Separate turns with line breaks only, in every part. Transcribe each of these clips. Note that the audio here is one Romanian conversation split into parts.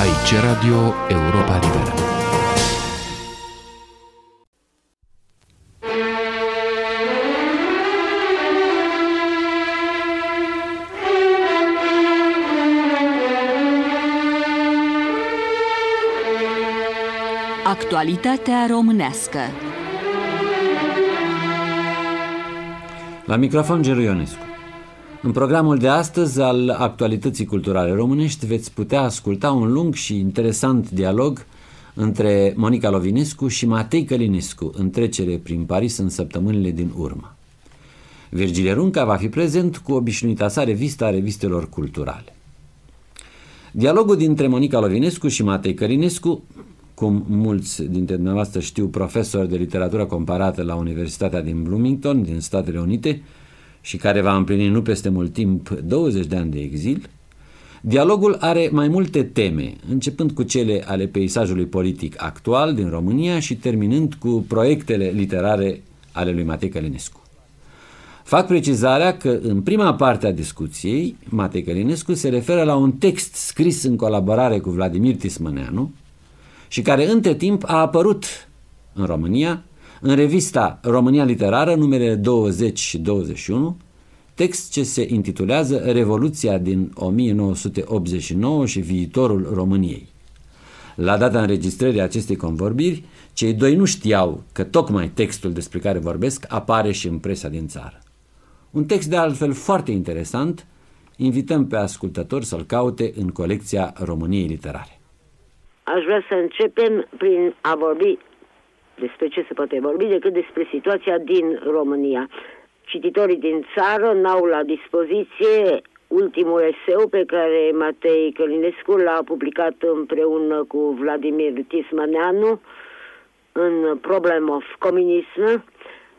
Aici Radio Europa Liberă.
Actualitatea românească
La microfon Geru Ionescu. În programul de astăzi al actualității culturale românești veți putea asculta un lung și interesant dialog între Monica Lovinescu și Matei Călinescu în trecere prin Paris în săptămânile din urmă. Virgile Runca va fi prezent cu obișnuita sa revistă a revistelor culturale. Dialogul dintre Monica Lovinescu și Matei Călinescu, cum mulți dintre dumneavoastră știu, profesor de literatură comparată la Universitatea din Bloomington, din Statele Unite, și care va împlini nu peste mult timp 20 de ani de exil, dialogul are mai multe teme, începând cu cele ale peisajului politic actual din România și terminând cu proiectele literare ale lui Matei Călinescu. Fac precizarea că în prima parte a discuției, Matei Călinescu se referă la un text scris în colaborare cu Vladimir Tismăneanu și care între timp a apărut în România în revista România Literară, numele 20 și 21, text ce se intitulează Revoluția din 1989 și viitorul României. La data înregistrării acestei convorbiri, cei doi nu știau că tocmai textul despre care vorbesc apare și în presa din țară. Un text de altfel foarte interesant, invităm pe ascultători să-l caute în colecția României Literare.
Aș vrea să începem prin a vorbi despre ce se poate vorbi decât despre situația din România. Cititorii din țară n-au la dispoziție ultimul eseu pe care Matei Călinescu l-a publicat împreună cu Vladimir Tismaneanu în Problem of Communism,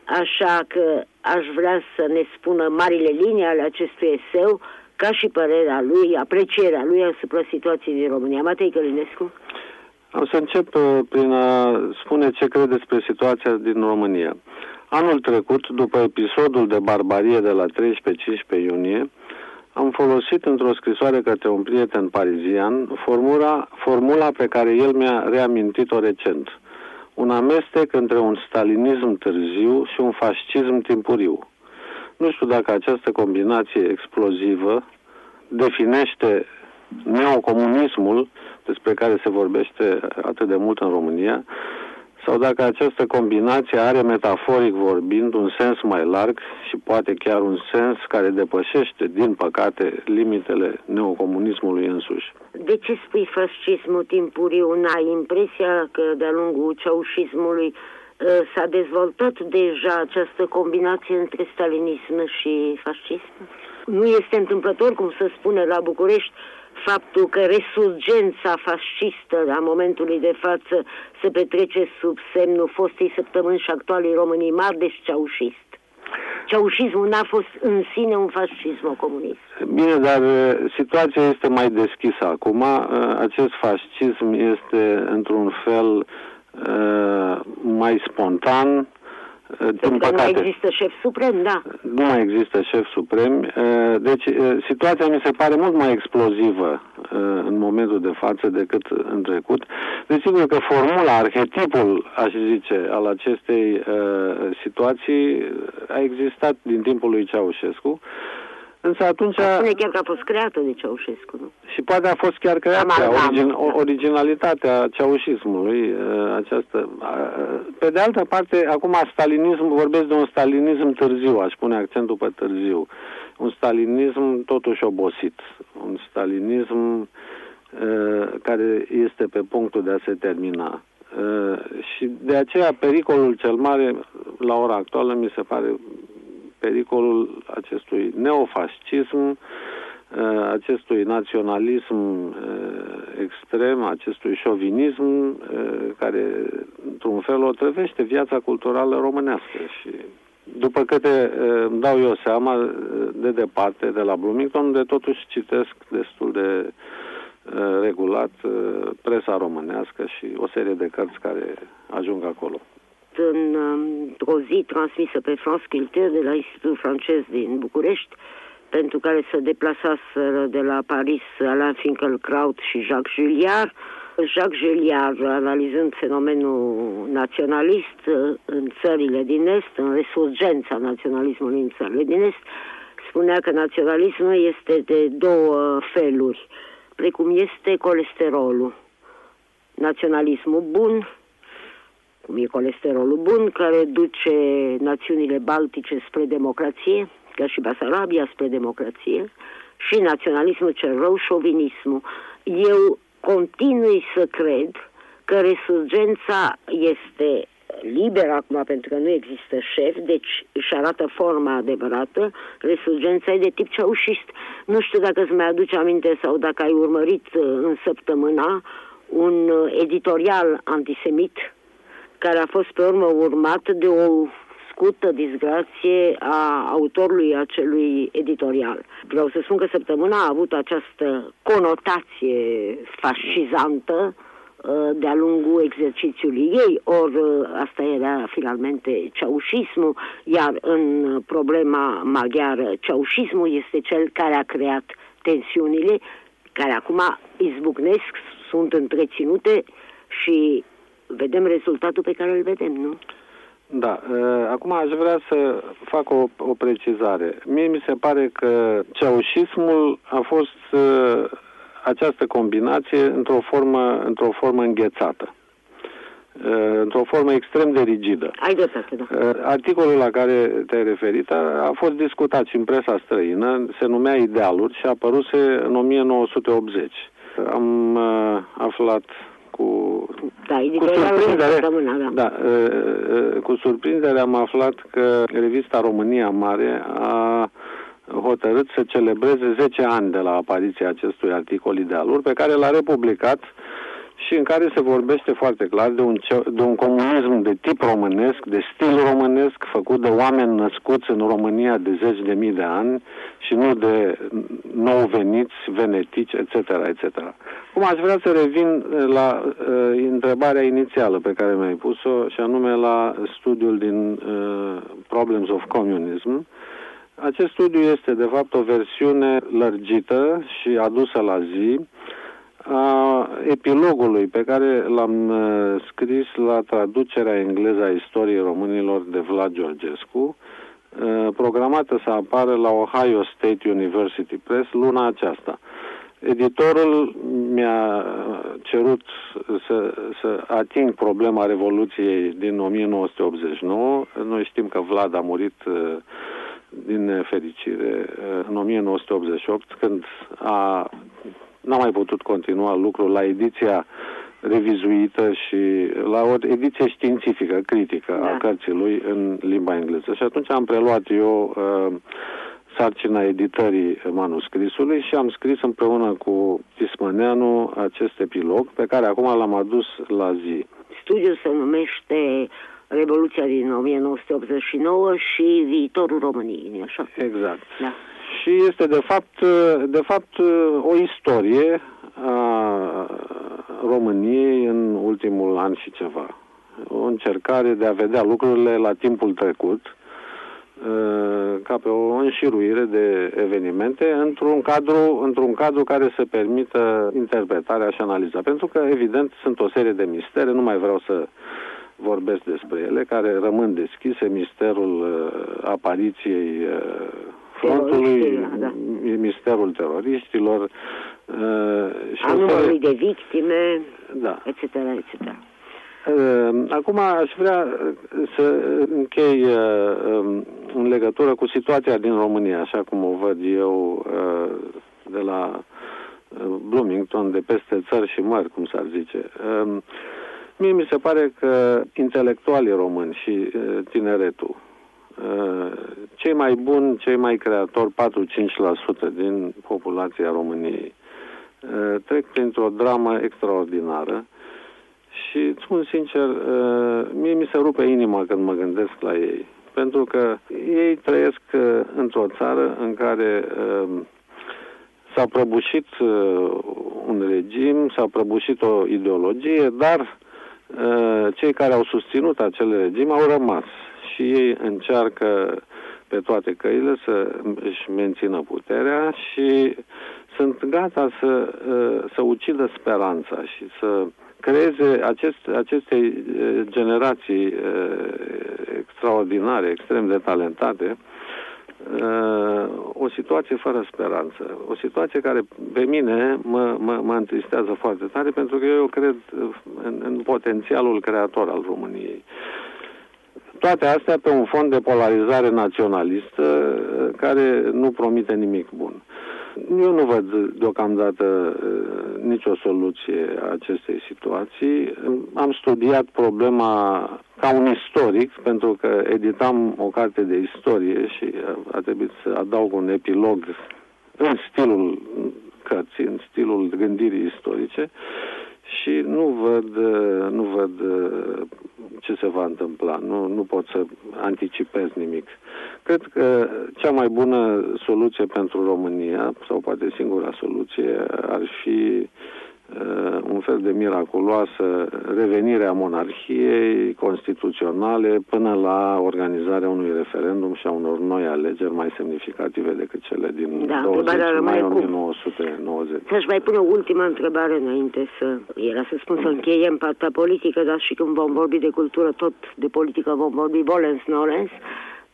așa că aș vrea să ne spună marile linii ale acestui eseu, ca și părerea lui, aprecierea lui asupra situației din România. Matei Călinescu?
Am să încep uh, prin a spune ce cred despre situația din România. Anul trecut, după episodul de barbarie de la 13-15 iunie, am folosit într-o scrisoare către un prieten parizian formula, formula pe care el mi-a reamintit-o recent. Un amestec între un stalinism târziu și un fascism timpuriu. Nu știu dacă această combinație explozivă definește neocomunismul despre care se vorbește atât de mult în România, sau dacă această combinație are, metaforic vorbind, un sens mai larg și poate chiar un sens care depășește, din păcate, limitele neocomunismului însuși.
De ce spui fascismul timpuriu? N-ai impresia că de-a lungul ceaușismului ă, s-a dezvoltat deja această combinație între stalinism și fascism? Nu este întâmplător, cum se spune la București, faptul că resurgența fascistă a momentului de față se petrece sub semnul fostei săptămâni și actualei Românii mari, deci ceaușist. Ceaușismul n-a fost în sine un fascism comunist.
Bine, dar uh, situația este mai deschisă acum. Uh, acest fascism este într-un fel uh, mai spontan,
din păcate. nu mai există șef suprem, da.
Nu mai există șef suprem. Deci situația mi se pare mult mai explozivă în momentul de față decât în trecut. Desigur că formula, arhetipul, aș zice, al acestei situații a existat din timpul lui Ceaușescu. Însă atunci...
Spune chiar că a fost creată de Ceaușescu, nu?
Și poate a fost chiar creată origin, originalitatea ceaușismului, această... Pe de altă parte, acum stalinism, vorbesc de un stalinism târziu, aș pune accentul pe târziu. Un stalinism totuși obosit. Un stalinism care este pe punctul de a se termina. Și de aceea pericolul cel mare la ora actuală mi se pare pericolul acestui neofascism, uh, acestui naționalism uh, extrem, acestui șovinism uh, care, într-un fel, o trăvește viața culturală românească. Și după câte îmi dau eu seama, de departe, de la Bloomington, unde totuși citesc destul de regulat presa românească și o serie de cărți care ajung acolo
în, într-o zi transmisă pe France Culture de la Institutul francez din București, pentru care se deplasaseră de la Paris Alain Finkielkraut și Jacques Julliard. Jacques Julliard, analizând fenomenul naționalist în țările din Est, în resurgența naționalismului în țările din Est, spunea că naționalismul este de două feluri, precum este colesterolul. Naționalismul bun, cum e colesterolul bun, care duce națiunile baltice spre democrație, ca și Basarabia spre democrație, și naționalismul cel rău, șovinismul. Eu continui să cred că resurgența este liberă acum pentru că nu există șef, deci își arată forma adevărată, resurgența e de tip ceaușist. Nu știu dacă îți mai aduce aminte sau dacă ai urmărit uh, în săptămâna un uh, editorial antisemit care a fost pe urmă urmat de o cunoscută disgrație a autorului acelui editorial. Vreau să spun că săptămâna a avut această conotație fascizantă uh, de-a lungul exercițiului ei, ori uh, asta era finalmente ceaușismul, iar în problema maghiară ceaușismul este cel care a creat tensiunile, care acum izbucnesc, sunt întreținute și vedem rezultatul pe care îl vedem, nu?
Da, acum aș vrea să fac o, o precizare. Mie mi se pare că ceaușismul a fost această combinație într-o formă, într-o formă înghețată într-o formă extrem de rigidă.
Ai dreptate, da.
Articolul la care te-ai referit a, a fost discutat și în presa străină, se numea Idealuri și a apăruse în 1980. Am uh, aflat cu,
da,
cu surprindere,
da.
Da, cu surprindere am aflat că revista România Mare a hotărât să celebreze 10 ani de la apariția acestui articol idealuri pe care l-a republicat și în care se vorbește foarte clar de un, de un comunism de tip românesc, de stil românesc, făcut de oameni născuți în România de zeci de mii de ani și nu de nou veniți, venetici, etc., etc. Cum aș vrea să revin la uh, întrebarea inițială pe care mi-ai pus-o, și anume la studiul din uh, Problems of Communism. Acest studiu este, de fapt, o versiune lărgită și adusă la zi a epilogului pe care l-am uh, scris la traducerea engleză a istoriei românilor de Vlad Georgescu, uh, programată să apară la Ohio State University Press luna aceasta. Editorul mi-a cerut să, să ating problema Revoluției din 1989. Noi știm că Vlad a murit uh, din fericire în 1988, când a n-a mai putut continua lucrul la ediția revizuită și la o ediție științifică, critică da. a cărții lui în limba engleză. Și atunci am preluat eu uh, sarcina editării manuscrisului și am scris împreună cu Tismăneanu acest epilog pe care acum l-am adus la zi.
Studiul se numește Revoluția din 1989 și viitorul României, așa?
Exact. Da și este de fapt, de fapt o istorie a României în ultimul an și ceva. O încercare de a vedea lucrurile la timpul trecut, ca pe o înșiruire de evenimente într-un cadru, într-un cadru care să permită interpretarea și analiza. Pentru că, evident, sunt o serie de mistere, nu mai vreau să vorbesc despre ele, care rămân deschise, misterul apariției frontului, da. misterul teroriștilor.
Uh, și a numărului de victime, da. etc., etc.
Uh, acum aș vrea să închei uh, um, în legătură cu situația din România, așa cum o văd eu uh, de la Bloomington, de peste țări și mări, cum s-ar zice. Um, mie mi se pare că intelectualii români și tineretul Uh, cei mai buni, cei mai creatori, 4-5% din populația României, uh, trec printr-o dramă extraordinară și, îți spun sincer, uh, mie mi se rupe inima când mă gândesc la ei. Pentru că ei trăiesc într-o țară în care s-a prăbușit un regim, s-a prăbușit o ideologie, dar cei care au susținut acel regim au rămas și ei încearcă pe toate căile să își mențină puterea și sunt gata să, să ucidă speranța și să creeze acest, aceste generații extraordinare, extrem de talentate, o situație fără speranță. O situație care pe mine mă, mă, mă întristează foarte tare pentru că eu cred în, în potențialul creator al României. Toate astea pe un fond de polarizare naționalistă care nu promite nimic bun. Eu nu văd deocamdată uh, nicio soluție a acestei situații. Am studiat problema ca un istoric, pentru că editam o carte de istorie și a trebuit să adaug un epilog în stilul cărții, în stilul gândirii istorice și nu văd, uh, nu văd uh, ce se va întâmpla. Nu, nu pot să anticipez nimic. Cred că cea mai bună soluție pentru România, sau poate singura soluție, ar fi uh, un fel de miraculoasă revenire a monarhiei constituționale până la organizarea unui referendum și a unor noi alegeri mai semnificative decât cele din da, 20 mai 1990.
Să-și mai pun o ultimă întrebare înainte să... Era să spun să încheiem partea politică, dar și când vom vorbi de cultură, tot de politică vom vorbi volens-nolens.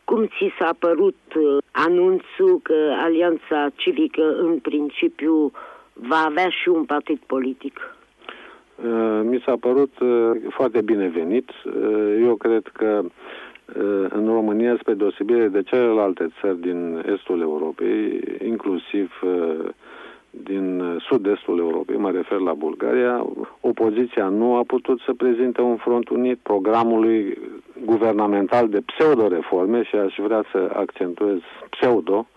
Cum ți s-a părut uh, anunțul că Alianța Civică în principiu va avea și un partid politic?
Uh, mi s-a părut uh, foarte binevenit. Eu cred că în România, spre deosebire de celelalte țări din estul Europei, inclusiv din sud-estul Europei, mă refer la Bulgaria, opoziția nu a putut să prezinte un front unit programului guvernamental de pseudo-reforme și aș vrea să accentuez pseudo.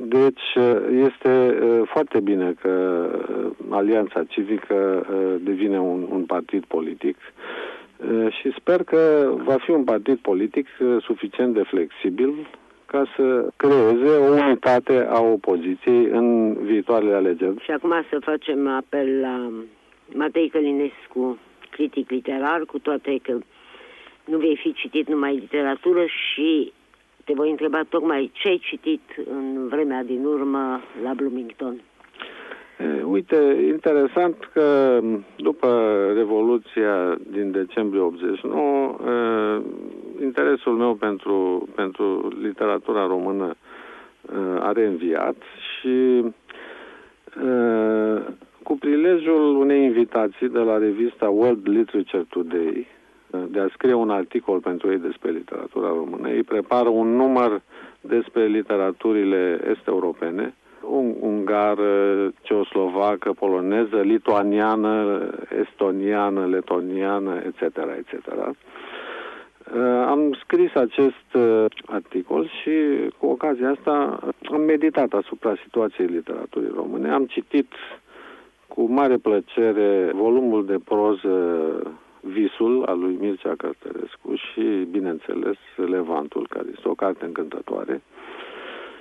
Deci este foarte bine că Alianța Civică devine un, un partid politic și sper că va fi un partid politic suficient de flexibil ca să creeze o unitate a opoziției în viitoarele alegeri.
Și acum să facem apel la Matei Călinescu, critic literar, cu toate că nu vei fi citit numai literatură și te voi întreba tocmai ce ai citit în vremea din urmă la Bloomington.
Uite, interesant că după Revoluția din decembrie 89, interesul meu pentru, pentru literatura română a reînviat și cu prilejul unei invitații de la revista World Literature Today de a scrie un articol pentru ei despre literatura română, ei prepară un număr despre literaturile est-europene ungară, ceoslovacă, poloneză, lituaniană, estoniană, letoniană, etc., etc. Uh, am scris acest uh, articol și cu ocazia asta am meditat asupra situației literaturii române. Am citit cu mare plăcere volumul de proză Visul al lui Mircea Cărtărescu și, bineînțeles, Levantul, care este o carte încântătoare. Uh,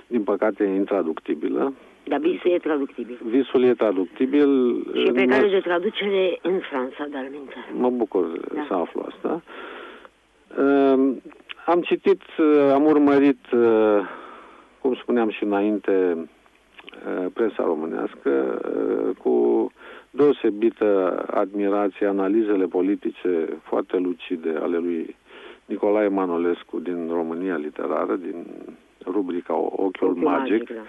din păcate intraductibilă.
Dar visul e traductibil.
Visul e traductibil.
Și pe care de traducere în Franța, dar
Mă bucur da. să aflu asta. Uh, am citit, uh, am urmărit, uh, cum spuneam și înainte, uh, presa românească uh, cu deosebită admirație analizele politice foarte lucide ale lui Nicolae Manolescu din România literară, din rubrica Ochiul Magic. magic da.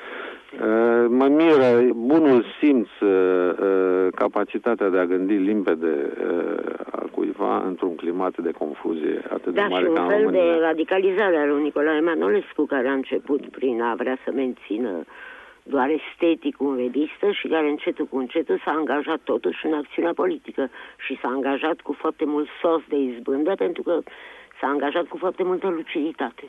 Uh, mă miră bunul simț, uh, uh, capacitatea de a gândi limpede a cuiva într-un climat de confuzie atât
da,
de mare ca
în
România.
Da, și un fel de radicalizare a lui Nicolae Manolescu, care a început prin a vrea să mențină doar estetic în revistă și care încetul cu încetul s-a angajat totuși în acțiunea politică și s-a angajat cu foarte mult sos de izbândă pentru că s-a angajat cu foarte multă luciditate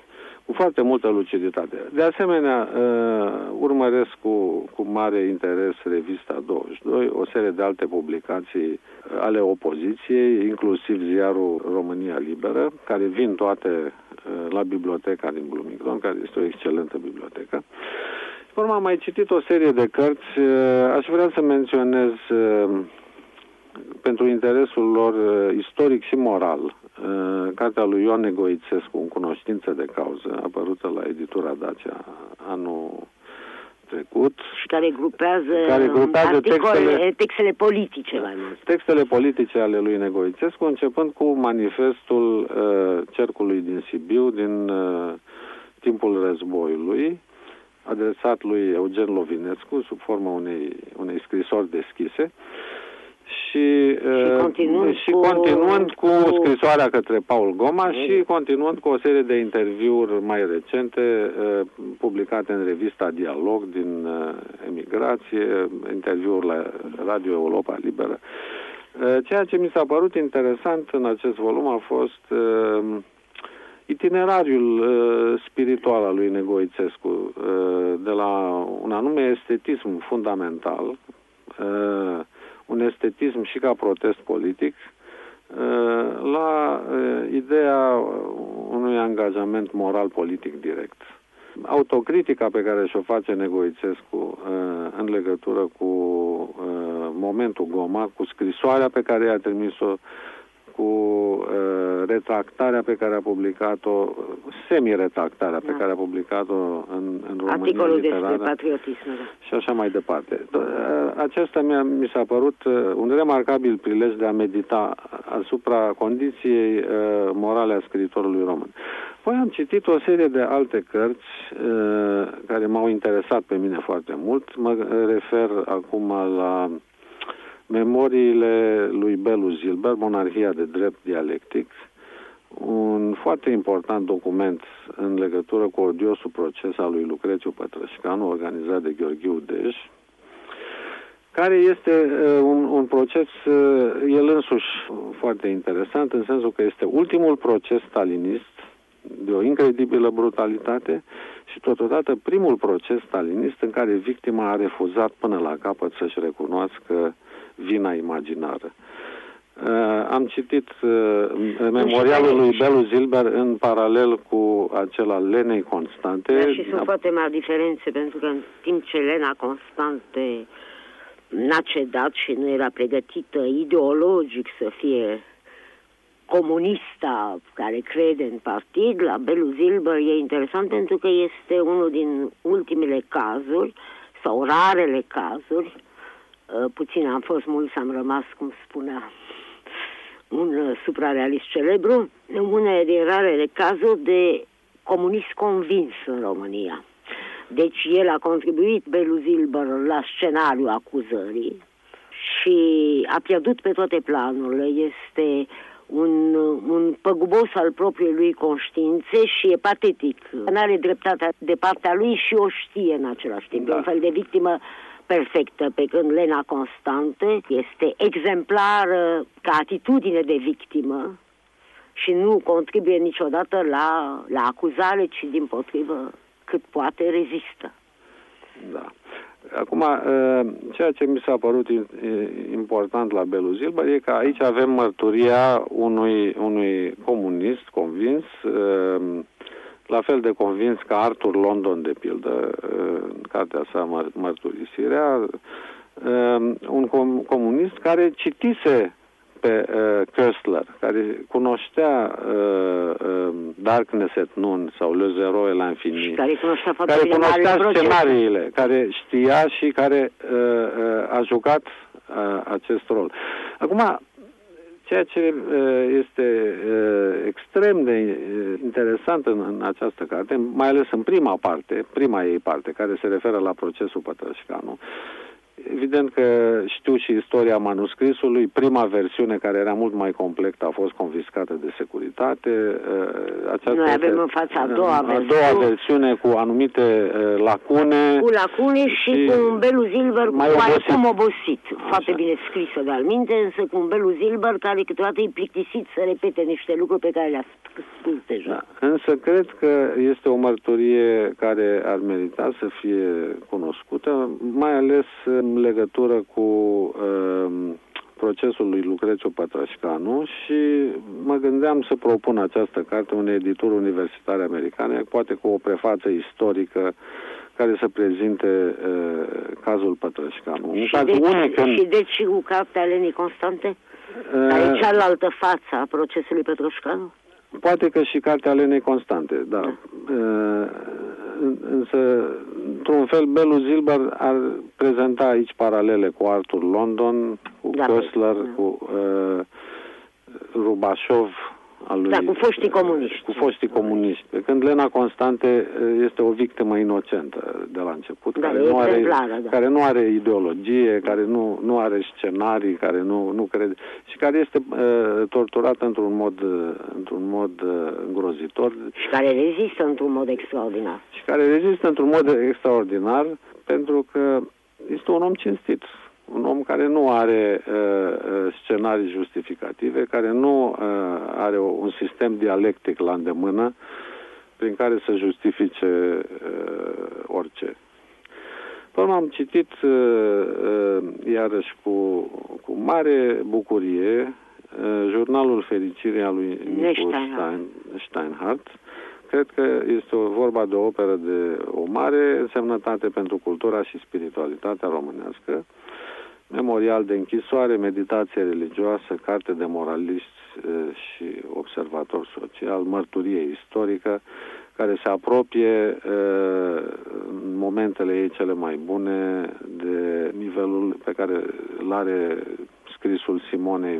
cu foarte multă luciditate. De asemenea, uh, urmăresc cu, cu mare interes revista 22, o serie de alte publicații uh, ale opoziției, inclusiv ziarul România Liberă, care vin toate uh, la biblioteca din Bloomington, care este o excelentă bibliotecă. Urmă am mai citit o serie de cărți. Aș vrea să menționez pentru interesul lor uh, istoric și moral. Uh, cartea lui Ioan Negoițescu, în cunoștință de cauză, apărută la editura Dacia anul trecut.
Și care grupează,
care grupează
articole, textele, textele politice mai mult.
Textele politice ale lui Negoițescu, începând cu manifestul uh, Cercului din Sibiu din uh, timpul războiului, adresat lui Eugen Lovinescu sub forma unei, unei scrisori deschise, și,
și uh, continuând,
și
cu,
continuând cu, cu scrisoarea către Paul Goma și continuând cu o serie de interviuri mai recente uh, publicate în revista Dialog din uh, emigrație, interviuri la Radio Europa Liberă. Ceea ce mi s-a părut interesant în acest volum a fost itinerariul spiritual al lui Negoițescu, de la un anume estetism fundamental, un estetism și ca protest politic, uh, la uh, ideea unui angajament moral politic direct. Autocritica pe care și-o face Negoițescu uh, în legătură cu momentul Goma, cu scrisoarea pe care i-a trimis-o cu uh, retractarea pe care a publicat-o, semi-retractarea da. pe care a publicat-o în, în România
Articolul despre patriotism. Da.
Și așa mai departe. Uh, acesta mi, mi s-a părut uh, un remarcabil prilej de a medita asupra condiției uh, morale a scriitorului român. Păi am citit o serie de alte cărți uh, care m-au interesat pe mine foarte mult. Mă refer acum la Memoriile lui Belu Zilber, Monarhia de drept dialectic, un foarte important document în legătură cu odiosul proces al lui Lucrețiu Pătrășcanu, organizat de Gheorghiu Dej, care este uh, un, un proces, uh, el însuși foarte interesant, în sensul că este ultimul proces stalinist de o incredibilă brutalitate și totodată primul proces stalinist în care victima a refuzat până la capăt să-și recunoască uh, vina imaginară. Uh, am citit uh, memorialul lui Belu Zilber în paralel cu acela Lenei Constante.
Da, și sunt foarte mari diferențe, pentru că în timp ce Lena Constante n-a cedat și nu era pregătită ideologic să fie comunista care crede în partid, la Belu Zilber e interesant pentru că este unul din ultimele cazuri sau rarele cazuri. Uh, puțin am fost, mulți am rămas, cum spunea un uh, suprarealist celebru, une din rarele cazuri de comunist convins în România. Deci el a contribuit Belu Zilber la scenariul acuzării și a pierdut pe toate planurile. Este un, un păgubos al propriei lui conștiințe și e patetic. Nu are dreptatea de partea lui și o știe în același timp. Da. un fel de victimă perfectă, pe când Lena Constante este exemplară ca atitudine de victimă și nu contribuie niciodată la, la acuzare, ci din potrivă cât poate rezistă.
Da. Acum, ă, ceea ce mi s-a părut important la Belu Zilber e că aici avem mărturia unui, unui comunist convins ă, la fel de convins ca Arthur London, de pildă, în cartea sa Mărturisirea, um, un com- comunist care citise pe uh, Köstler, care cunoștea uh, uh, Darkness at Noon sau Le Zero et l'Infini,
care cunoștea,
care cunoștea scenariile, care știa și care uh, uh, a jucat uh, acest rol. Acum, Ceea ce uh, este uh, extrem de uh, interesant în, în această carte, mai ales în prima parte, prima ei parte, care se referă la procesul Pătrășcanu, Evident că știu și istoria manuscrisului. Prima versiune, care era mult mai completă, a fost confiscată de securitate.
Uh, aceasta Noi avem în fața a doua
a
versiune.
doua versiune cu anumite uh, lacune.
Cu lacune și, și cu un Belu Zilber mai obosit. obosit. Așa. Foarte bine scrisă de alminte, însă cu un Belu Zilber care câteodată e plictisit să repete niște lucruri pe care le-a spus deja.
Da. Însă cred că este o mărturie care ar merita să fie cunoscută, mai ales în legătură cu uh, procesul lui Lucrețiu Pătrășcanu și mă gândeam să propun această carte unei edituri universitare americane, poate cu o prefață istorică care să prezinte uh, cazul Pătrășcanu.
Un și caz deci, unic în... Și deci cu cartea Lenii Constante? Uh, care e cealaltă față a procesului Pătrășcanu?
Poate că și cartea Lenei Constante, da. da. Uh, însă, într-un fel, Belu Zilber ar prezenta aici paralele cu Arthur London, cu da, Köstler, da. cu uh, Rubashov,
al lui... Da, cu foștii comuniști.
Cu foștii comuniști. Pe când Lena Constante eh, este o victimă inocentă de la început,
da,
care, nu are, da. care nu are ideologie, care nu, nu are scenarii, care nu, nu crede și care este uh, torturată într-un mod, uh, într-un mod uh, îngrozitor.
Și care rezistă într-un mod extraordinar.
Și care rezistă într-un mod extraordinar pentru că este un om cinstit un om care nu are uh, uh, scenarii justificative, care nu uh, are o, un sistem dialectic la îndemână prin care să justifice uh, orice. Până am citit uh, uh, iarăși cu, cu mare bucurie uh, jurnalul Fericirii al lui Nicu Stein, Steinhardt. Cred că este o vorba de o operă de o mare însemnătate pentru cultura și spiritualitatea românească memorial de închisoare, meditație religioasă, carte de moralist și observator social, mărturie istorică, care se apropie în momentele ei cele mai bune de nivelul pe care îl are scrisul Simonei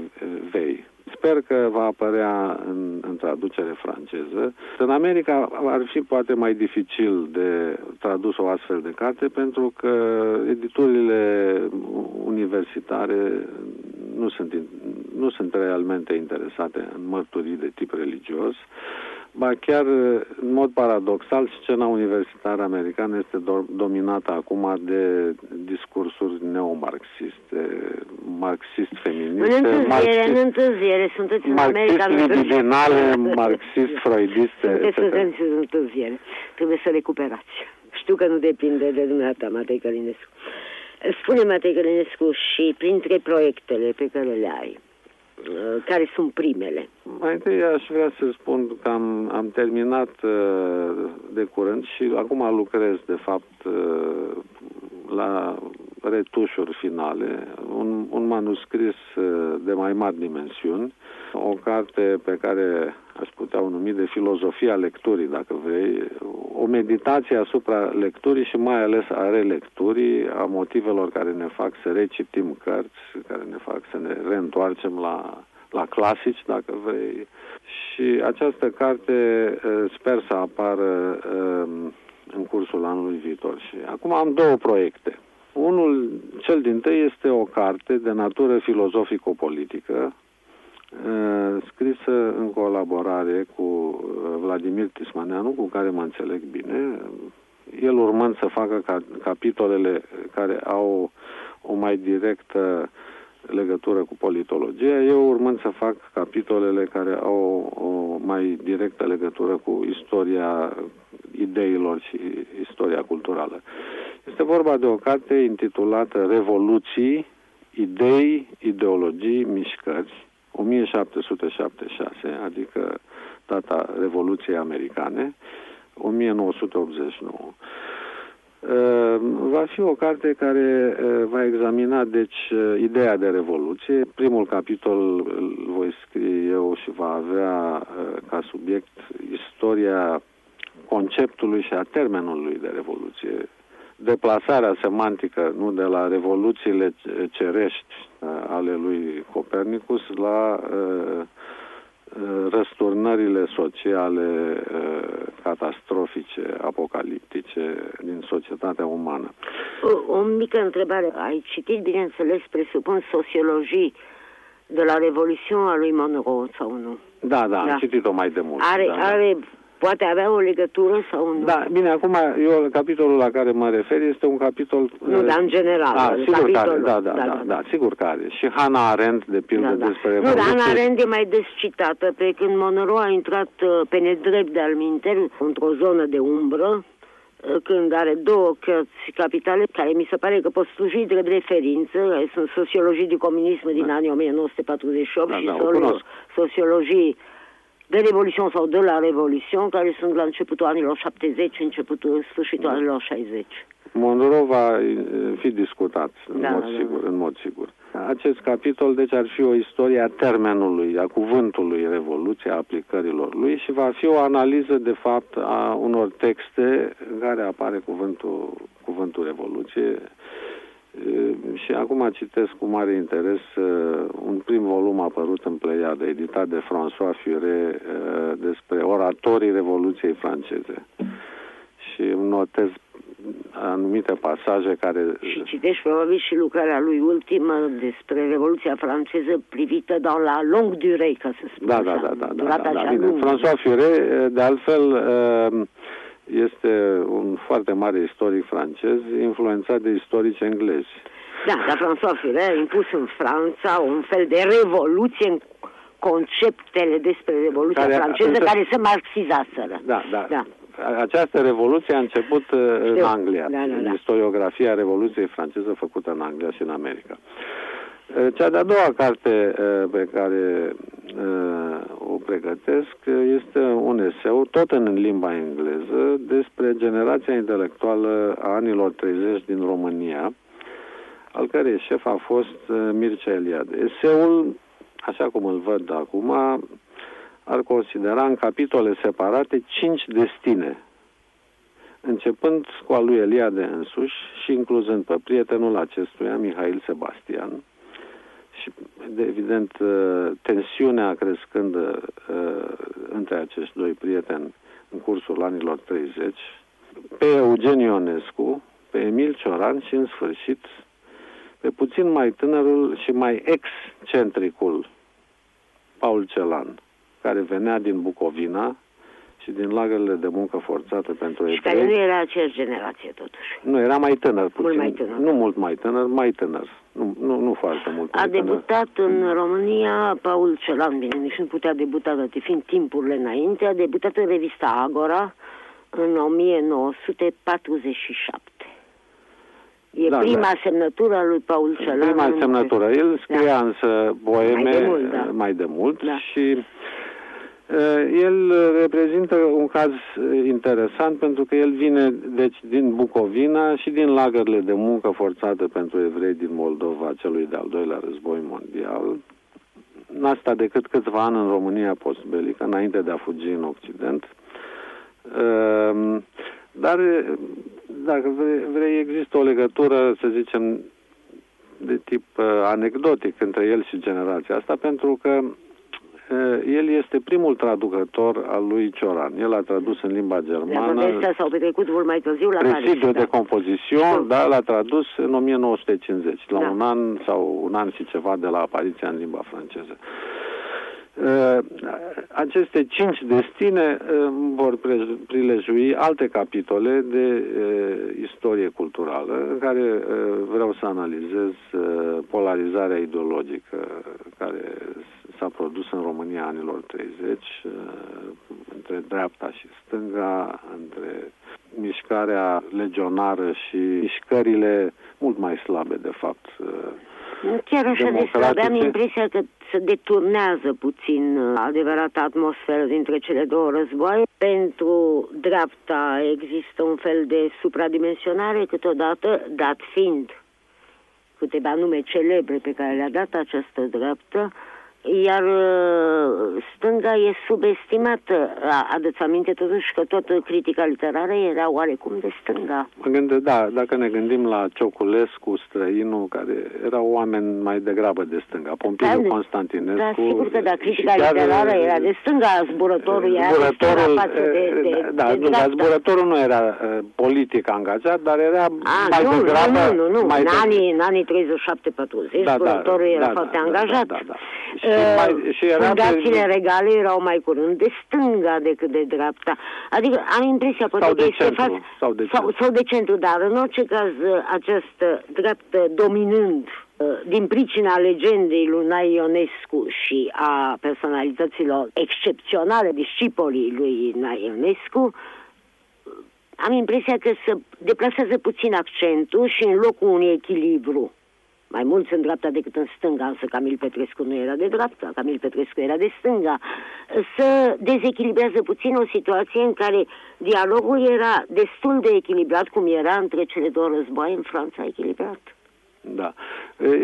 Vei. Sper că va apărea în, în traducere franceză. În America ar fi poate mai dificil de tradus o astfel de carte pentru că editurile universitare nu sunt, nu sunt realmente interesate în mărturii de tip religios. Ba chiar, în mod paradoxal, scena universitară americană este do- dominată acum de discursuri neomarxiste, marxist-feministe,
în întârziere, marxist, în întârziere, sunteți în America.
Marxist-libidinale, marxist-freudiste,
Sunteți în întârziere, trebuie să recuperați. Știu că nu depinde de dumneata, Matei Călinescu. Spune, Matei Călinescu, și printre proiectele pe care le ai, Uh, care sunt primele?
Mai întâi aș vrea să spun că am, am terminat uh, de curând și acum lucrez, de fapt, uh, la retușuri finale, un, un manuscris de mai mari dimensiuni, o carte pe care aș putea o numi de filozofia lecturii, dacă vrei, o meditație asupra lecturii și mai ales a relecturii, a motivelor care ne fac să recitim cărți, care ne fac să ne reîntoarcem la, la clasici, dacă vrei. Și această carte sper să apară în cursul anului viitor. Și acum am două proiecte. Unul, cel din tăi, este o carte de natură filozofico-politică, scrisă în colaborare cu Vladimir Tismaneanu, cu care mă înțeleg bine, el urmând să facă ca, capitolele care au o mai directă legătură cu politologia, eu urmând să fac capitolele care au o mai directă legătură cu istoria ideilor și istoria culturală. Este vorba de o carte intitulată Revoluții, idei, ideologii, mișcări, 1776, adică data Revoluției Americane, 1989. Ehm, va fi o carte care va examina, deci, ideea de revoluție. Primul capitol îl voi scrie eu și va avea ca subiect istoria conceptului și a termenului de revoluție. Deplasarea semantică, nu de la revoluțiile cerești ale lui Copernicus la uh, răsturnările sociale catastrofice, apocaliptice din societatea umană.
O, o mică întrebare. Ai citit, bineînțeles, presupun sociologii de la Revoluția lui Monroe sau nu?
Da, da, da. am citit-o mai de mult.
Are,
da, da.
Are poate avea o legătură sau nu?
Da, bine, acum eu, capitolul la care mă refer este un capitol...
Nu, dar în general.
A, sigur că are, da, da, da, da, da, sigur că are. Și Hannah Arendt, de pildă, da, da. despre
Nu, dar Hannah Arendt e mai des citată, pe când Monroe a intrat uh, pe nedrept de-al într-o zonă de umbră, când are două cărți capitale care mi se pare că pot sluji drept referință, sunt sociologii de comunism din da. anii 1948 da, și da, sociologii de Revoluție sau de la Revoluție, care sunt la începutul anilor 70, începutul, sfârșitul da. anilor 60.
Monroe va fi discutat, în, da, mod da, sigur, da. în mod sigur. Acest capitol, deci, ar fi o istorie a termenului, a cuvântului Revoluție, a aplicărilor lui și va fi o analiză, de fapt, a unor texte în care apare cuvântul, cuvântul Revoluție. Și acum citesc cu mare interes un prim volum apărut în Pleiade, editat de François Furet, despre oratorii Revoluției franceze. Și notez anumite pasaje care...
Și citești probabil și lucrarea lui ultimă despre Revoluția franceză privită doar la long durée, ca să spun
da, da, așa. Da, da, da, da, da, bine. François Furet, de altfel, uh, este un foarte mare istoric francez, influențat de istorici englezi.
Da, dar François Furet a impus în Franța un fel de revoluție în conceptele despre Revoluția care, franceză însă, care se marxizaseră.
Da, da. da această revoluție a început uh, Știu. în Anglia, da, da, da. în istoriografia Revoluției franceză făcută în Anglia și în America. Uh, cea de-a doua carte uh, pe care o pregătesc este un eseu, tot în limba engleză, despre generația intelectuală a anilor 30 din România, al cărei șef a fost Mircea Eliade. Eseul, așa cum îl văd acum, ar considera în capitole separate cinci destine, începând cu al lui Eliade însuși și incluzând pe prietenul acestuia, Mihail Sebastian, și, de, evident, uh, tensiunea crescând uh, între acești doi prieteni în cursul anilor 30, pe Eugen Ionescu, pe Emil Cioran și, în sfârșit, pe puțin mai tânărul și mai excentricul Paul Celan care venea din Bucovina și din lagările de muncă forțată pentru
ei. Și care nu era aceeași generație, totuși.
Nu, era mai tânăr puțin.
Mult mai tânăr.
Nu mult mai tânăr, mai tânăr. Nu, nu, nu foarte mult.
A debutat tânăr. în România Paul Celan, bine, nici nu putea debuta, date fiind timpurile înainte, a debutat în revista Agora în 1947. E da, prima da. semnătură a lui Paul Celan.
Prima semnătură. El scria da. însă poeme mai de mult, da. mai de mult da. și Eh, el reprezintă un caz interesant pentru că el vine deci din Bucovina și din lagările de muncă forțată pentru evrei din Moldova celui de-al doilea război mondial. N-a decât câțiva ani în România postbelică, înainte de a fugi în Occident. Ehm, dar, dacă vrei, există o legătură, să zicem, de tip eh, anecdotic între el și generația asta, pentru că Eh, el este primul traducător al lui Cioran. El a tradus în limba germană.
Astea s-au petrecut mult mai târziu la
Presidiu de compozițion, da, l-a tradus în 1950, la da. un an sau un an și ceva de la apariția în limba franceză. Uh, aceste cinci destine uh, vor prilejui alte capitole de uh, istorie culturală în care vreau să analizez polarizarea ideologică care s-a produs în România anilor 30 între dreapta și stânga, între mișcarea legionară și mișcările mult mai slabe, de fapt,
Chiar așa de slabe, am impresia că se deturnează puțin uh, adevărata atmosferă dintre cele două războaie. Pentru dreapta există un fel de supradimensionare câteodată, dat fiind câteva nume celebre pe care le-a dat această dreaptă, iar uh, stânga e subestimată. Adăți aminte totuși că toată critica literară era oarecum de stânga.
Mă gândesc, da, dacă ne gândim la Cioculescu, străinul, care erau oameni mai degrabă de stânga, Pompiliu da, Constantinescu.
Da, sigur că da, critica literară era de stânga, zburătorul era zburătorul, de față de, de, da, de,
nu, dar zburătorul nu era uh, politic angajat, dar era A, mai nu, degrabă...
Nu, nu, nu, mai în, de... anii, în anii 37-40 da, da, zburătorul da, era da, foarte da, angajat. Da, da, da. Și mai, și era fundațiile pe... regale erau mai curând de stânga decât de dreapta. Adică am impresia poate
sau
că
este centru, față, sau, de
sau, sau de centru, dar în orice caz această dreaptă dominând uh, din pricina legendei lui Nai Ionescu și a personalităților excepționale, discipolii lui Nai Ionescu, am impresia că se deplasează puțin accentul și în locul unui echilibru mai mulți în dreapta decât în stânga, însă Camil Petrescu nu era de dreapta, Camil Petrescu era de stânga, să dezechilibrează puțin o situație în care dialogul era destul de echilibrat, cum era între cele două războaie în Franța echilibrat.
Da.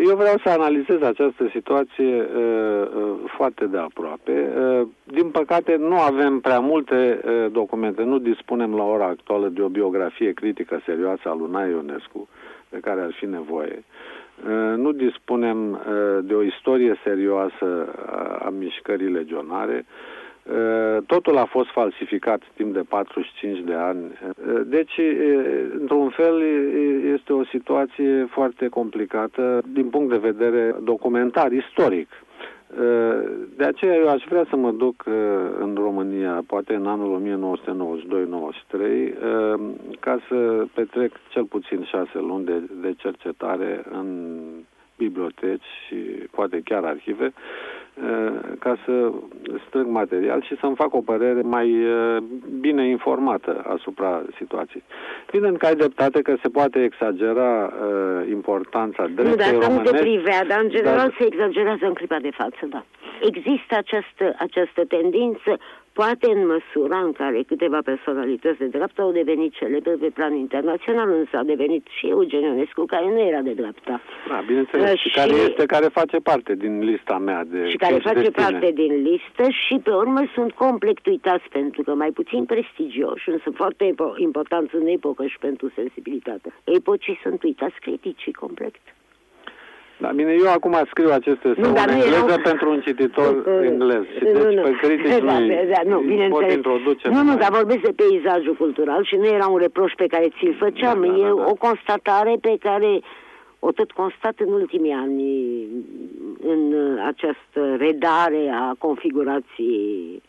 Eu vreau să analizez această situație uh, uh, foarte de aproape. Uh, din păcate nu avem prea multe uh, documente, nu dispunem la ora actuală de o biografie critică serioasă a lui Ionescu, de care ar fi nevoie. Uh, nu dispunem uh, de o istorie serioasă a mișcării legionare. Uh, totul a fost falsificat timp de 45 de ani. Deci, într-un fel, este o situație foarte complicată din punct de vedere documentar, istoric. De aceea eu aș vrea să mă duc uh, în România, poate în anul 1992-93, uh, ca să petrec cel puțin șase luni de, de cercetare în biblioteci și poate chiar arhive, uh, ca să strâng material și să-mi fac o părere mai uh, bine informată asupra situației. Evident că ai dreptate că se poate exagera uh, importanța dreptei
Nu,
dar
nu te privea, dar în general dar... se exagerează în clipa de față, da. Există această, această tendință Poate în măsura în care câteva personalități de dreapta au devenit celebre pe plan internațional, însă a devenit și Eugen Ionescu, care nu era de dreapta.
Da, bineînțeles, uh, și, care este, care face parte din lista mea de
Și care face destine. parte din listă și pe urmă sunt complet uitați pentru că mai puțin prestigioși, însă foarte important în epocă și pentru sensibilitate. Epocii sunt uitați criticii complet.
Da, bine, eu acum scriu aceste nu, în engleză erau... pentru un cititor uh, englez și nu, deci nu. pe critici da, nu da, nu, bine pot introduce.
Nu, nu, dar vorbesc de peisajul cultural și nu era un reproș pe care ți-l făceam, da, da, e da, da. o constatare pe care o tot constat în ultimii ani în această redare a configurației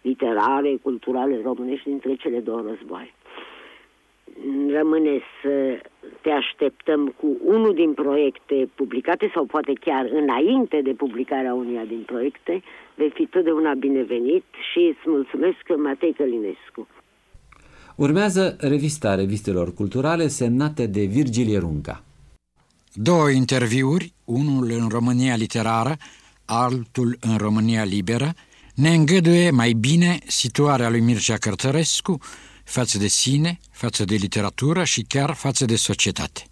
literare, culturale românești dintre cele două războaie rămâne să te așteptăm cu unul din proiecte publicate sau poate chiar înainte de publicarea unuia din proiecte, vei fi totdeauna binevenit și îți mulțumesc, Matei Călinescu.
Urmează revista revistelor culturale semnată de Virgilie Runca.
Două interviuri, unul în România literară, altul în România liberă, ne îngăduie mai bine situarea lui Mircea Cărtărescu, față de sine, față de literatură și chiar față de societate.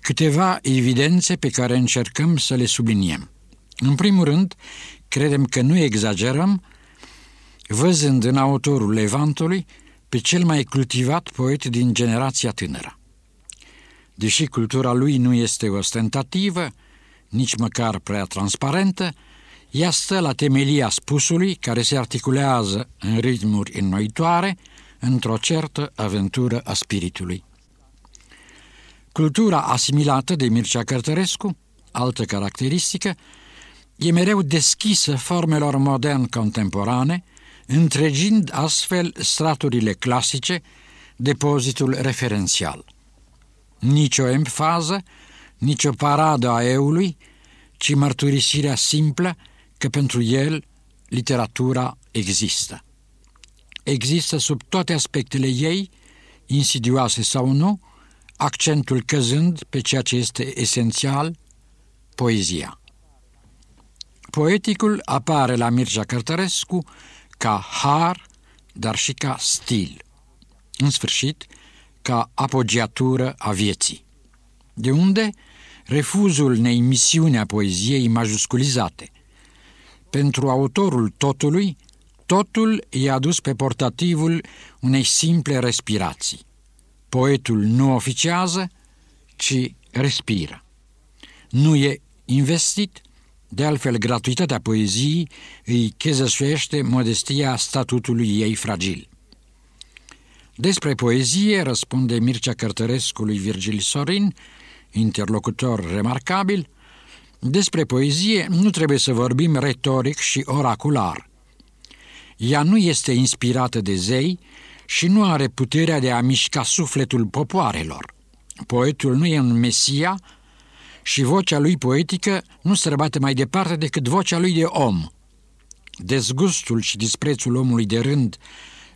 Câteva evidențe pe care încercăm să le subliniem. În primul rând, credem că nu exagerăm, văzând în autorul Levantului pe cel mai cultivat poet din generația tânără. Deși cultura lui nu este ostentativă, nici măcar prea transparentă, ea stă la temelia spusului care se articulează în ritmuri înnoitoare, într-o certă aventură a spiritului. Cultura asimilată de Mircea Cărtărescu, altă caracteristică, e mereu deschisă formelor modern contemporane, întregind astfel straturile clasice, depozitul referențial. Nici o emfază, nici o paradă a eului, ci mărturisirea simplă că pentru el literatura există există sub toate aspectele ei, insidioase sau nu, accentul căzând pe ceea ce este esențial, poezia. Poeticul apare la Mircea Cărtărescu ca har, dar și ca stil. În sfârșit, ca apogiatură a vieții. De unde refuzul unei misiuni a poeziei majusculizate. Pentru autorul totului, Totul e adus pe portativul unei simple respirații. Poetul nu oficiază, ci respiră. Nu e investit, de altfel gratuitatea poeziei îi chezăsuiește modestia statutului ei fragil. Despre poezie răspunde Mircea Cărtărescu lui Virgil Sorin, interlocutor remarcabil, despre poezie nu trebuie să vorbim retoric și oracular – ea nu este inspirată de zei și nu are puterea de a mișca sufletul popoarelor. Poetul nu e un mesia și vocea lui poetică nu străbate mai departe decât vocea lui de om. Dezgustul și disprețul omului de rând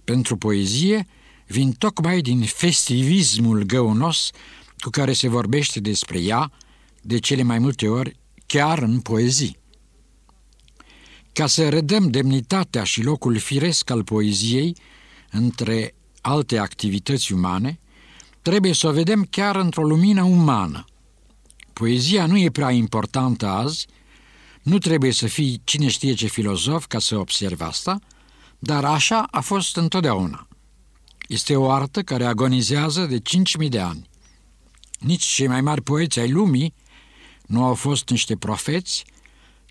pentru poezie vin tocmai din festivismul găunos cu care se vorbește despre ea, de cele mai multe ori chiar în poezii. Ca să redăm demnitatea și locul firesc al poeziei între alte activități umane, trebuie să o vedem chiar într-o lumină umană. Poezia nu e prea importantă azi, nu trebuie să fii cine știe ce filozof ca să observi asta, dar așa a fost întotdeauna. Este o artă care agonizează de 5.000 de ani. Nici cei mai mari poeți ai lumii nu au fost niște profeți,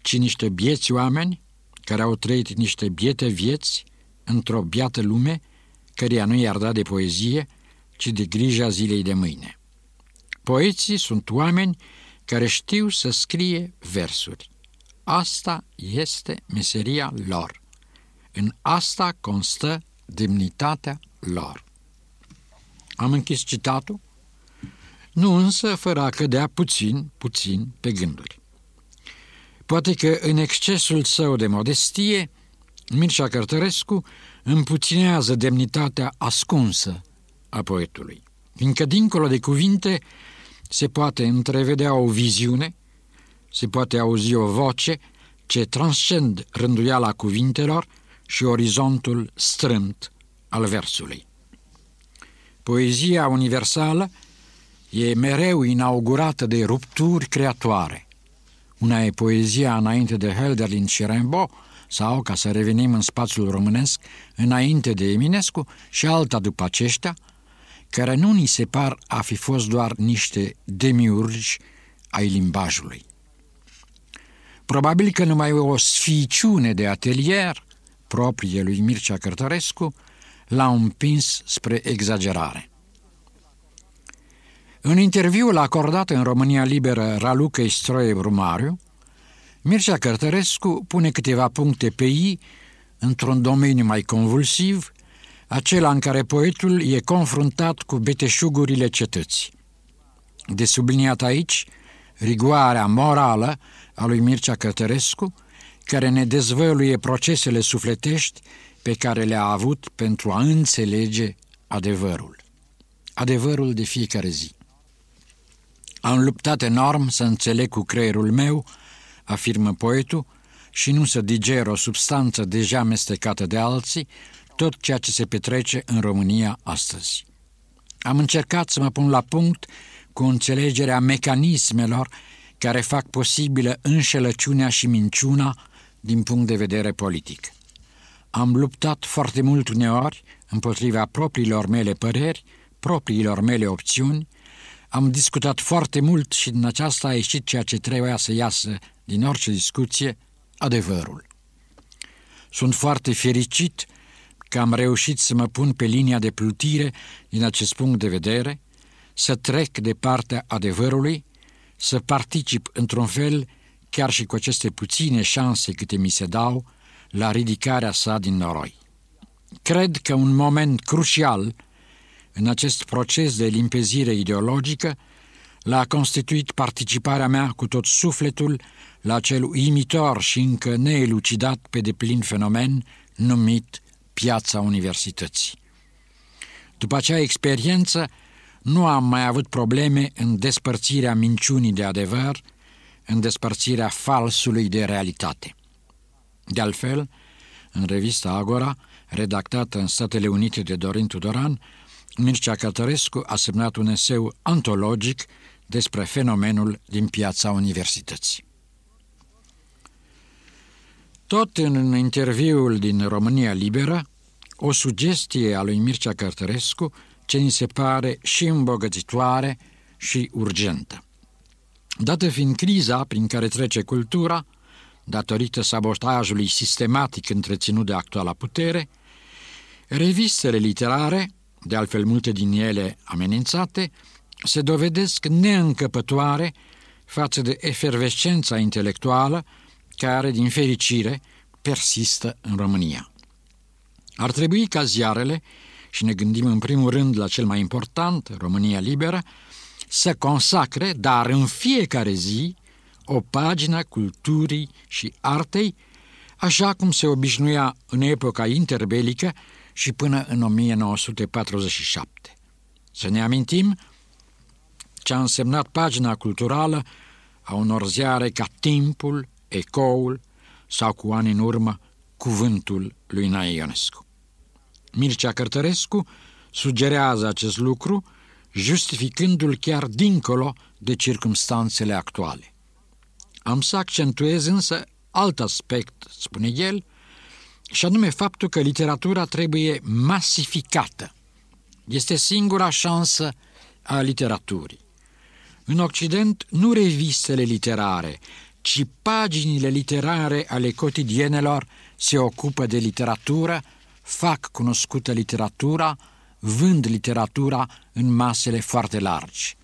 ci niște bieți oameni care au trăit niște biete vieți într-o biată lume căreia nu i-ar da de poezie, ci de grija zilei de mâine. Poeții sunt oameni care știu să scrie versuri. Asta este meseria lor. În asta constă demnitatea lor. Am închis citatul, nu însă fără a cădea puțin, puțin pe gânduri. Poate că în excesul său de modestie, Mircea Cărtărescu împuținează demnitatea ascunsă a poetului, fiindcă dincolo de cuvinte se poate întrevedea o viziune, se poate auzi o voce ce transcend rânduiala cuvintelor și orizontul strâmt al versului. Poezia universală e mereu inaugurată de rupturi creatoare. Una e poezia înainte de Hölderlin și Rimbaud, sau, ca să revenim în spațiul românesc, înainte de Eminescu și alta după aceștia, care nu ni se par a fi fost doar niște demiurgi ai limbajului. Probabil că numai o sficiune de atelier proprie lui Mircea Cărtărescu l-a împins spre exagerare. În interviul acordat în România Liberă Ralucăi Stroie Brumariu, Mircea Cărtărescu pune câteva puncte pe ei într-un domeniu mai convulsiv, acela în care poetul e confruntat cu beteșugurile cetății. De subliniat aici, rigoarea morală a lui Mircea Cărtărescu, care ne dezvăluie procesele sufletești pe care le-a avut pentru a înțelege adevărul. Adevărul de fiecare zi. Am luptat enorm să înțeleg cu creierul meu, afirmă poetul, și nu să diger o substanță deja amestecată de alții, tot ceea ce se petrece în România astăzi. Am încercat să mă pun la punct cu înțelegerea mecanismelor care fac posibilă înșelăciunea și minciuna din punct de vedere politic. Am luptat foarte mult uneori împotriva propriilor mele păreri, propriilor mele opțiuni, am discutat foarte mult și din aceasta a ieșit ceea ce trebuia să iasă din orice discuție, adevărul. Sunt foarte fericit că am reușit să mă pun pe linia de plutire din acest punct de vedere, să trec de partea adevărului, să particip într-un fel, chiar și cu aceste puține șanse câte mi se dau, la ridicarea sa din noroi. Cred că un moment crucial în acest proces de limpezire ideologică l-a constituit participarea mea cu tot sufletul la acel imitor și încă neelucidat pe deplin fenomen numit piața universității. După acea experiență, nu am mai avut probleme în despărțirea minciunii de adevăr, în despărțirea falsului de realitate. De altfel, în revista Agora, redactată în Statele Unite de Dorin Tudoran, Mircea Cătărescu a semnat un eseu antologic despre fenomenul din piața universității. Tot în interviul din România Liberă, o sugestie a lui Mircea Cărtărescu ce ni se pare și îmbogățitoare și urgentă. Dată fiind criza prin care trece cultura, datorită sabotajului sistematic întreținut de actuala putere, revistele literare, de altfel multe din ele amenințate, se dovedesc neîncăpătoare față de efervescența intelectuală care, din fericire, persistă în România. Ar trebui ca ziarele, și ne gândim în primul rând la cel mai important, România Liberă, să consacre, dar în fiecare zi, o pagină culturii și artei, așa cum se obișnuia în epoca interbelică și până în 1947. Să ne amintim ce a însemnat pagina culturală a unor ziare ca Timpul, Ecoul sau cu ani în urmă Cuvântul lui Nae Ionescu. Mircea Cărtărescu sugerează acest lucru, justificându-l chiar dincolo de circumstanțele actuale. Am să accentuez însă alt aspect, spune el, și anume faptul că literatura trebuie masificată. Este singura șansă a literaturii. În Occident, nu revistele literare, ci paginile literare ale cotidienelor se ocupă de literatură, fac cunoscută literatura, vând literatura în masele foarte largi.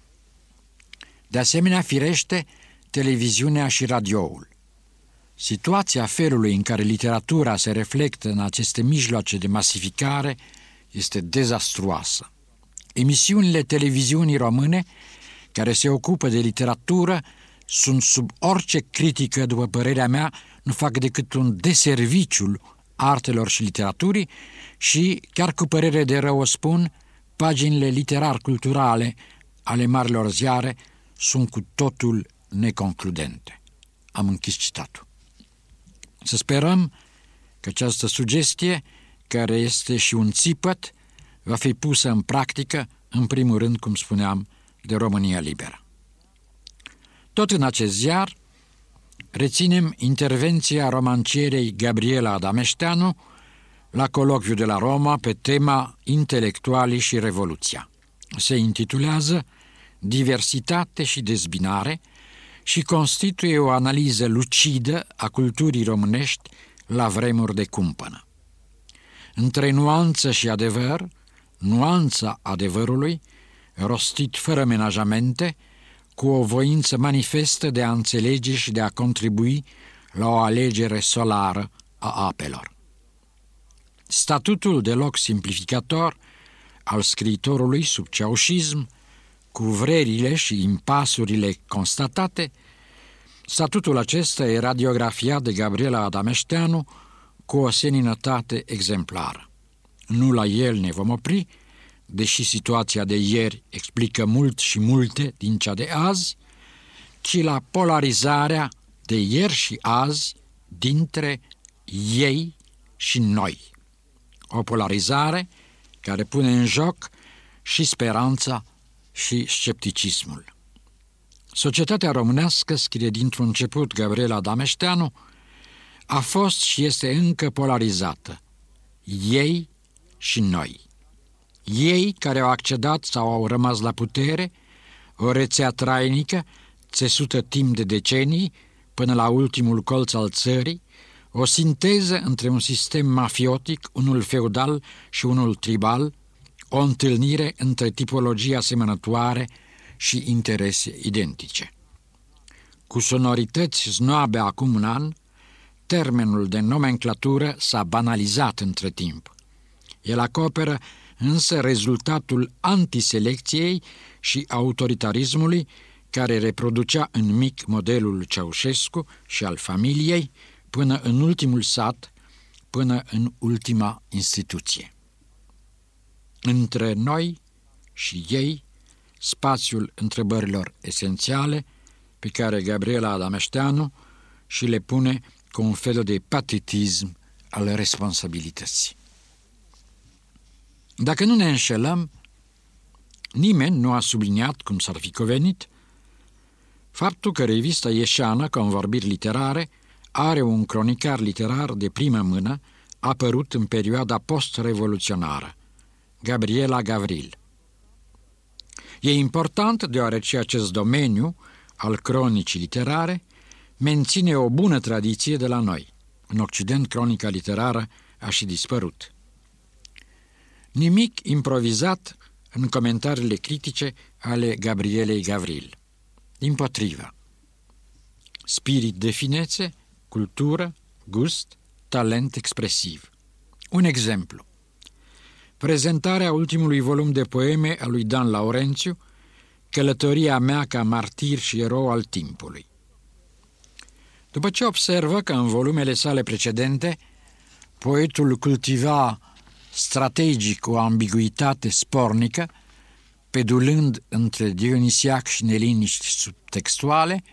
De asemenea, firește, televiziunea și radioul. Situația felului în care literatura se reflectă în aceste mijloace de masificare este dezastruoasă. Emisiunile televiziunii române care se ocupă de literatură sunt sub orice critică, după părerea mea, nu fac decât un deserviciul artelor și literaturii și, chiar cu părere de rău o spun, paginile literar-culturale ale marilor ziare sunt cu totul neconcludente. Am închis citatul. Să sperăm că această sugestie, care este și un țipăt, va fi pusă în practică, în primul rând, cum spuneam, de România Liberă. Tot în acest ziar reținem intervenția romancierei Gabriela Adameșteanu la colocviu de la Roma pe tema Intelectualii și Revoluția. Se intitulează Diversitate și dezbinare și constituie o analiză lucidă a culturii românești la vremuri de cumpănă. Între nuanță și adevăr, nuanța adevărului rostit fără menajamente, cu o voință manifestă de a înțelege și de a contribui la o alegere solară a apelor. Statutul de loc simplificator al scriitorului sub ceaușism, cu vrerile și impasurile constatate, statutul acesta e radiografiat de Gabriela Adameșteanu cu o seninătate exemplară. Nu la el ne vom opri, deși situația de ieri explică mult și multe din cea de azi, ci la polarizarea de ieri și azi dintre ei și noi. O polarizare care pune în joc și speranța și scepticismul. Societatea românească, scrie dintr-un început Gabriela Dameșteanu, a fost și este încă polarizată. Ei și noi. Ei care au accedat sau au rămas la putere, o rețea trainică, țesută timp de decenii, până la ultimul colț al țării, o sinteză între un sistem mafiotic, unul feudal și unul tribal, o întâlnire între tipologii asemănătoare și interese identice. Cu sonorități znoabe acum un an, termenul de nomenclatură s-a banalizat între timp. El acoperă însă rezultatul antiselecției și autoritarismului care reproducea în mic modelul Ceaușescu și al familiei până în ultimul sat, până în ultima instituție. Între noi și ei, spațiul întrebărilor esențiale pe care Gabriela Adameșteanu și le pune cu un fel de patetism al responsabilității. Dacă nu ne înșelăm, nimeni nu a subliniat, cum s-ar fi covenit, faptul că revista Ieșeană, Convorbiri literare, are un cronicar literar de primă mână apărut în perioada post-revoluționară, Gabriela Gavril. E important deoarece acest domeniu al cronicii literare menține o bună tradiție de la noi. În Occident, cronica literară a și dispărut. Nimic improvizat în comentariile critice ale Gabrielei Gavril. Din potrivă, spirit de finețe, cultură, gust, talent expresiv. Un exemplu. Prezentarea ultimului volum de poeme a lui Dan Laurențiu, Călătoria mea ca martir și erou al timpului. După ce observă că în volumele sale precedente, poetul cultiva strategic o ambiguitate spornică, pedulând între Dionisiac și neliniști subtextuale,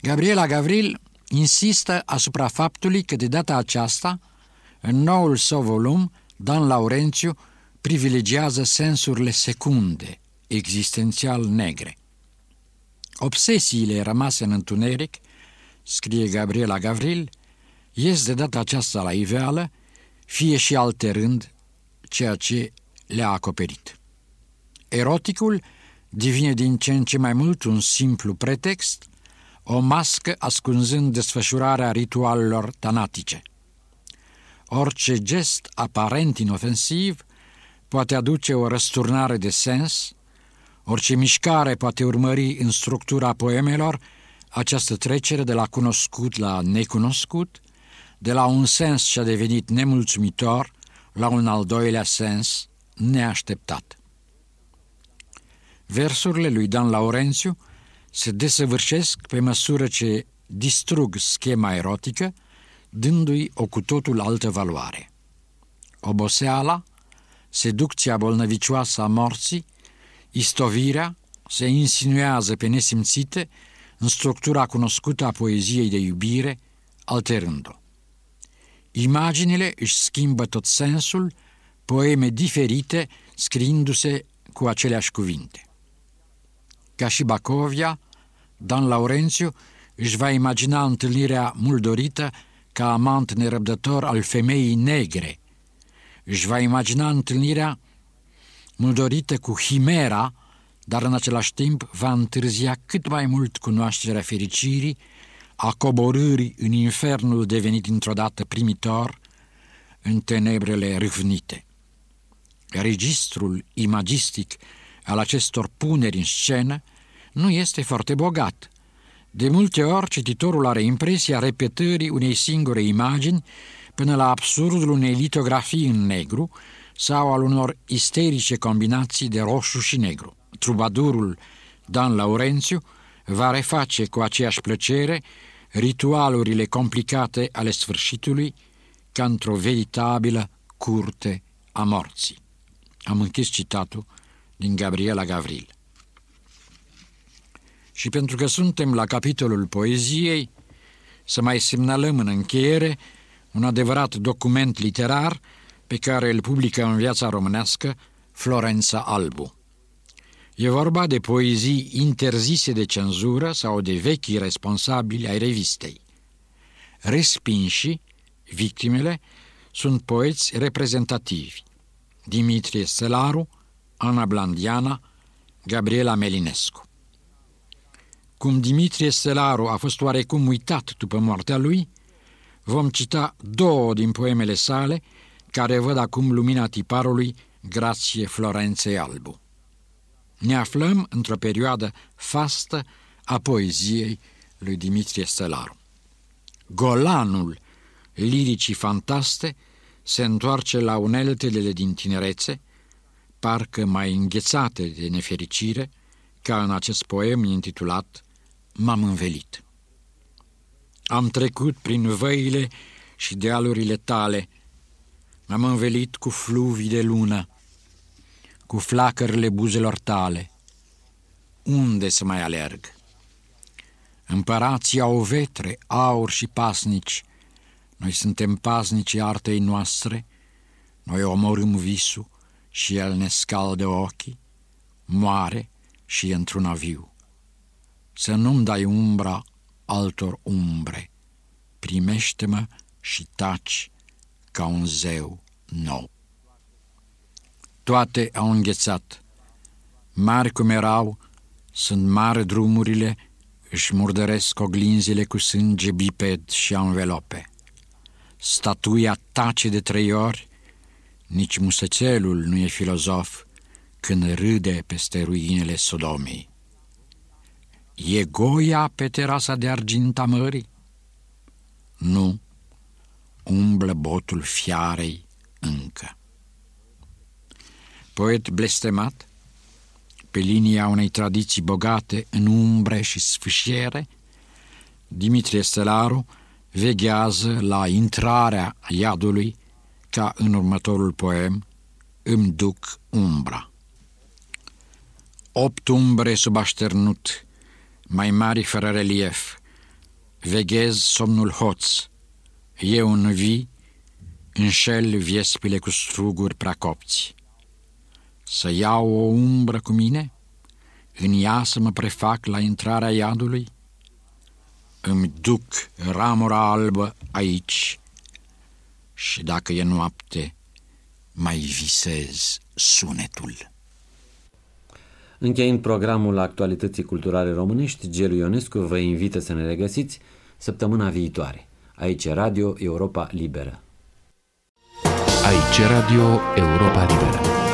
Gabriela Gavril insistă asupra faptului că de data aceasta, în noul său volum, Dan Laurențiu privilegiază sensurile secunde, existențial negre. Obsesiile rămase în întuneric, scrie Gabriela Gavril, ies de data aceasta la iveală, fie și alterând ceea ce le-a acoperit. Eroticul devine din ce în ce mai mult un simplu pretext, o mască ascunzând desfășurarea ritualelor tanatice. Orice gest aparent inofensiv poate aduce o răsturnare de sens, orice mișcare poate urmări în structura poemelor această trecere de la cunoscut la necunoscut, de la un sens ce a devenit nemulțumitor la un al doilea sens neașteptat. Versurile lui Dan Laurențiu se desăvârșesc pe măsură ce distrug schema erotică, dându-i o cu totul altă valoare. Oboseala, seducția bolnăvicioasă a morții, istovirea se insinuează pe nesimțite în structura cunoscută a poeziei de iubire, alterând-o. Imaginile își schimbă tot sensul, poeme diferite scriindu-se cu aceleași cuvinte. Ca și Bacovia, Dan Laurențiu își va imagina întâlnirea mult dorită ca amant nerăbdător al femeii negre. Își va imagina întâlnirea mult dorită cu Himera, dar în același timp va întârzia cât mai mult cunoașterea fericirii, a coborârii în infernul devenit într-o dată primitor, în tenebrele râvnite. Registrul imagistic al acestor puneri în scenă nu este foarte bogat. De multe ori, cititorul are impresia repetării unei singure imagini până la absurdul unei litografii în negru sau al unor isterice combinații de roșu și negru. Trubadurul Dan Laurențiu va reface cu aceeași plăcere ritualurile complicate ale sfârșitului ca într-o veritabilă curte a morții. Am închis citatul din Gabriela Gavril. Și pentru că suntem la capitolul poeziei, să mai semnalăm în încheiere un adevărat document literar pe care îl publică în viața românească Florența Albu. E vorba de poezii interzise de cenzură sau de vechi responsabili ai revistei. Respinși, victimele, sunt poeți reprezentativi. Dimitrie Stelaru, Ana Blandiana, Gabriela Melinescu. Cum Dimitrie Stelaru a fost oarecum uitat după moartea lui, vom cita două din poemele sale care văd acum lumina tiparului grație Florenței Albu. Ne aflăm într-o perioadă fastă a poeziei lui Dimitrie Stelaru. Golanul liricii fantaste se întoarce la uneltele din tinerețe, parcă mai înghețate de nefericire, ca în acest poem intitulat M-am învelit. Am trecut prin văile și dealurile tale, m-am învelit cu fluvii de lună, cu flacările buzelor tale. Unde să mai alerg? Împărații au vetre, aur și pasnici. Noi suntem pasnicii artei noastre, noi omorâm visul și el ne scaldă ochii, moare și e într-un aviu. Să nu-mi dai umbra altor umbre, primește-mă și taci ca un zeu nou. Toate au înghețat. Mari cum erau, sunt mari drumurile, își murdăresc oglinzile cu sânge biped și anvelope. Statuia tace de trei ori, nici musățelul nu e filozof când râde peste ruinele Sodomei. E Goia pe terasa de argint a mării? Nu, umblă botul fiarei încă. Poet blestemat, pe linia unei tradiții bogate în umbre și sfâșiere, Dimitrie Stelaru veghează la intrarea iadului ca în următorul poem Îmi duc umbra. Opt umbre sub așternut, mai mari fără relief, veghez somnul hoț, eu în vii, înșel viespile cu struguri prea copți. Să iau o umbră cu mine? În ea să mă prefac la intrarea iadului? Îmi duc ramura albă aici și dacă e noapte, mai visez sunetul.
Încheind programul Actualității Culturale Românești, Gelu Ionescu vă invită să ne regăsiți săptămâna viitoare. Aici Radio Europa Liberă.
Aici Radio Europa Liberă.